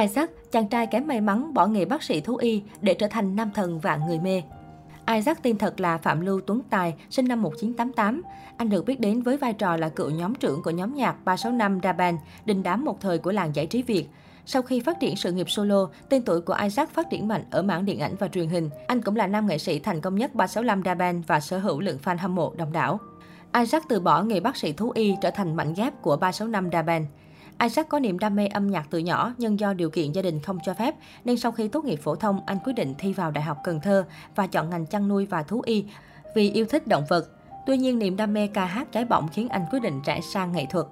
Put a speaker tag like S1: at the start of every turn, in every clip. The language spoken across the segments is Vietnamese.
S1: Isaac, chàng trai kém may mắn bỏ nghề bác sĩ thú y để trở thành nam thần và người mê. Isaac tên thật là Phạm Lưu Tuấn Tài, sinh năm 1988. Anh được biết đến với vai trò là cựu nhóm trưởng của nhóm nhạc 365 Da Band, đình đám một thời của làng giải trí Việt. Sau khi phát triển sự nghiệp solo, tên tuổi của Isaac phát triển mạnh ở mảng điện ảnh và truyền hình. Anh cũng là nam nghệ sĩ thành công nhất 365 Da Band và sở hữu lượng fan hâm mộ đông đảo. Isaac từ bỏ nghề bác sĩ thú y trở thành mảnh ghép của 365 Da Band. Isaac có niềm đam mê âm nhạc từ nhỏ, nhưng do điều kiện gia đình không cho phép, nên sau khi tốt nghiệp phổ thông, anh quyết định thi vào Đại học Cần Thơ và chọn ngành chăn nuôi và thú y vì yêu thích động vật. Tuy nhiên, niềm đam mê ca hát trái bỏng khiến anh quyết định trải sang nghệ thuật.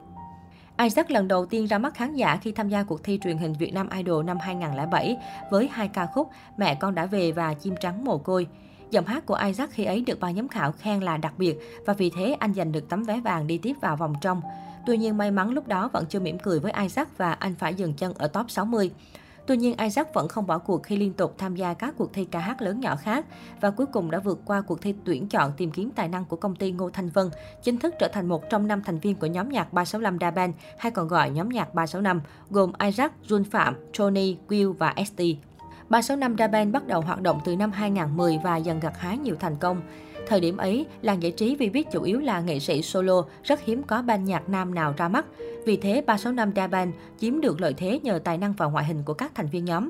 S1: Isaac lần đầu tiên ra mắt khán giả khi tham gia cuộc thi truyền hình Việt Nam Idol năm 2007 với hai ca khúc Mẹ con đã về và Chim trắng mồ côi. Giọng hát của Isaac khi ấy được ban giám khảo khen là đặc biệt và vì thế anh giành được tấm vé vàng đi tiếp vào vòng trong. Tuy nhiên may mắn lúc đó vẫn chưa mỉm cười với Isaac và anh phải dừng chân ở top 60. Tuy nhiên, Isaac vẫn không bỏ cuộc khi liên tục tham gia các cuộc thi ca hát lớn nhỏ khác và cuối cùng đã vượt qua cuộc thi tuyển chọn tìm kiếm tài năng của công ty Ngô Thanh Vân, chính thức trở thành một trong năm thành viên của nhóm nhạc 365 Da Band, hay còn gọi nhóm nhạc 365, gồm Isaac, Jun Phạm, Tony, Will và ST. 365 Da Band bắt đầu hoạt động từ năm 2010 và dần gặt hái nhiều thành công. Thời điểm ấy, làng giải trí vì biết chủ yếu là nghệ sĩ solo, rất hiếm có ban nhạc nam nào ra mắt. Vì thế, 365 Da Band chiếm được lợi thế nhờ tài năng và ngoại hình của các thành viên nhóm.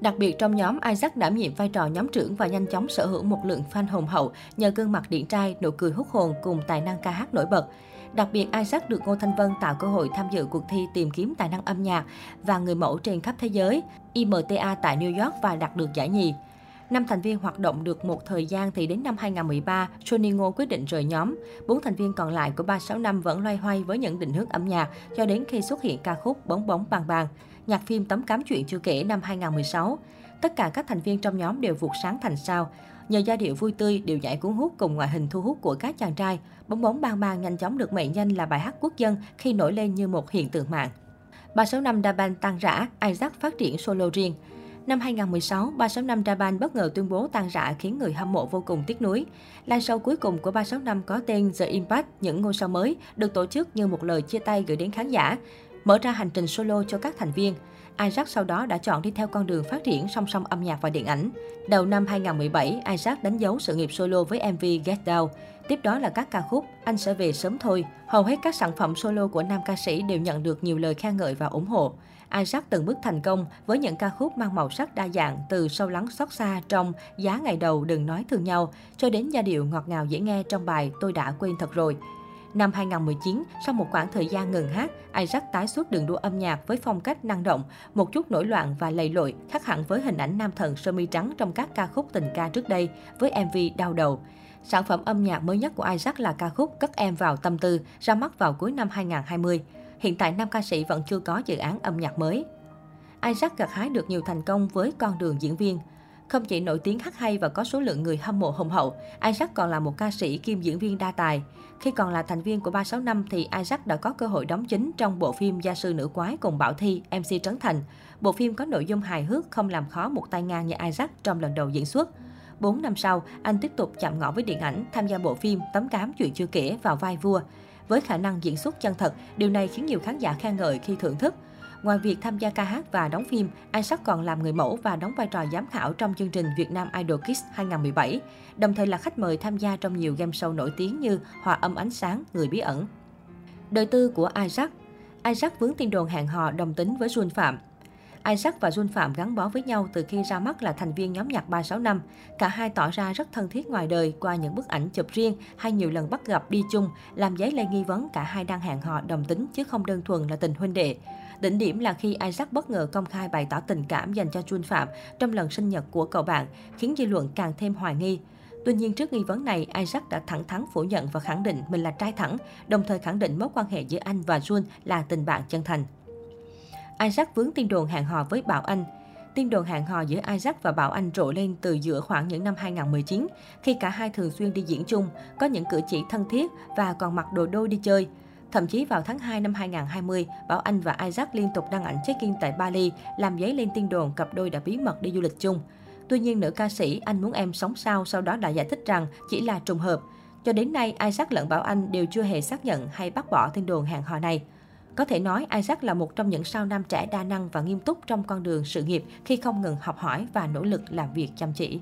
S1: Đặc biệt trong nhóm, Isaac đảm nhiệm vai trò nhóm trưởng và nhanh chóng sở hữu một lượng fan hùng hậu nhờ gương mặt điển trai, nụ cười hút hồn cùng tài năng ca hát nổi bật. Đặc biệt, Isaac được Ngô Thanh Vân tạo cơ hội tham dự cuộc thi tìm kiếm tài năng âm nhạc và người mẫu trên khắp thế giới, IMTA tại New York và đạt được giải nhì. Năm thành viên hoạt động được một thời gian thì đến năm 2013, Johnny Ngô quyết định rời nhóm. Bốn thành viên còn lại của 365 vẫn loay hoay với những định hướng âm nhạc cho đến khi xuất hiện ca khúc Bóng bóng bàn bàn, nhạc phim Tấm cám chuyện chưa kể năm 2016. Tất cả các thành viên trong nhóm đều vụt sáng thành sao. Nhờ giai điệu vui tươi, điệu nhảy cuốn hút cùng ngoại hình thu hút của các chàng trai, bóng bóng bang bang nhanh chóng được mệnh danh là bài hát quốc dân khi nổi lên như một hiện tượng mạng. 365 Da Band rã, Isaac phát triển solo riêng. Năm 2016, 365 Daban bất ngờ tuyên bố tan rã khiến người hâm mộ vô cùng tiếc nuối. Live show cuối cùng của 365 có tên The Impact, những ngôi sao mới, được tổ chức như một lời chia tay gửi đến khán giả, mở ra hành trình solo cho các thành viên. Isaac sau đó đã chọn đi theo con đường phát triển song song âm nhạc và điện ảnh. Đầu năm 2017, Isaac đánh dấu sự nghiệp solo với MV Get Down. Tiếp đó là các ca khúc Anh sẽ về sớm thôi. Hầu hết các sản phẩm solo của nam ca sĩ đều nhận được nhiều lời khen ngợi và ủng hộ. Isaac từng bước thành công với những ca khúc mang màu sắc đa dạng từ sâu lắng xót xa trong Giá ngày đầu đừng nói thương nhau cho đến giai điệu ngọt ngào dễ nghe trong bài Tôi đã quên thật rồi. Năm 2019, sau một khoảng thời gian ngừng hát, Isaac tái xuất đường đua âm nhạc với phong cách năng động, một chút nổi loạn và lầy lội, khác hẳn với hình ảnh nam thần sơ mi trắng trong các ca khúc tình ca trước đây với MV đau đầu. Sản phẩm âm nhạc mới nhất của Isaac là ca khúc Cất em vào tâm tư, ra mắt vào cuối năm 2020. Hiện tại nam ca sĩ vẫn chưa có dự án âm nhạc mới. Isaac gặt hái được nhiều thành công với con đường diễn viên. Không chỉ nổi tiếng hát hay và có số lượng người hâm mộ hùng hậu, Isaac còn là một ca sĩ kiêm diễn viên đa tài. Khi còn là thành viên của 365 thì Isaac đã có cơ hội đóng chính trong bộ phim Gia sư nữ quái cùng Bảo Thi, MC Trấn Thành. Bộ phim có nội dung hài hước không làm khó một tay ngang như Isaac trong lần đầu diễn xuất. 4 năm sau, anh tiếp tục chạm ngõ với điện ảnh, tham gia bộ phim Tấm cám chuyện chưa kể vào vai vua. Với khả năng diễn xuất chân thật, điều này khiến nhiều khán giả khen ngợi khi thưởng thức. Ngoài việc tham gia ca hát và đóng phim, Isaac còn làm người mẫu và đóng vai trò giám khảo trong chương trình Việt Nam Idol Kids 2017, đồng thời là khách mời tham gia trong nhiều game show nổi tiếng như Hòa âm ánh sáng, Người bí ẩn. Đời tư của Isaac Isaac vướng tin đồn hẹn hò đồng tính với Jun Phạm. Isaac và Jun Phạm gắn bó với nhau từ khi ra mắt là thành viên nhóm nhạc 365. Cả hai tỏ ra rất thân thiết ngoài đời qua những bức ảnh chụp riêng hay nhiều lần bắt gặp đi chung, làm giấy lên nghi vấn cả hai đang hẹn hò đồng tính chứ không đơn thuần là tình huynh đệ. Đỉnh điểm là khi Isaac bất ngờ công khai bày tỏ tình cảm dành cho Jun Phạm trong lần sinh nhật của cậu bạn, khiến dư luận càng thêm hoài nghi. Tuy nhiên, trước nghi vấn này, Isaac đã thẳng thắn phủ nhận và khẳng định mình là trai thẳng, đồng thời khẳng định mối quan hệ giữa anh và Jun là tình bạn chân thành. Isaac vướng tin đồn hẹn hò với Bảo Anh. Tin đồn hẹn hò giữa Isaac và Bảo Anh rộ lên từ giữa khoảng những năm 2019, khi cả hai thường xuyên đi diễn chung, có những cử chỉ thân thiết và còn mặc đồ đôi đi chơi. Thậm chí vào tháng 2 năm 2020, Bảo Anh và Isaac liên tục đăng ảnh check-in tại Bali, làm giấy lên tin đồn cặp đôi đã bí mật đi du lịch chung. Tuy nhiên, nữ ca sĩ Anh muốn em sống sao sau đó đã giải thích rằng chỉ là trùng hợp. Cho đến nay, Isaac lẫn Bảo Anh đều chưa hề xác nhận hay bác bỏ tin đồn hẹn hò này. Có thể nói Isaac là một trong những sao nam trẻ đa năng và nghiêm túc trong con đường sự nghiệp khi không ngừng học hỏi và nỗ lực làm việc chăm chỉ.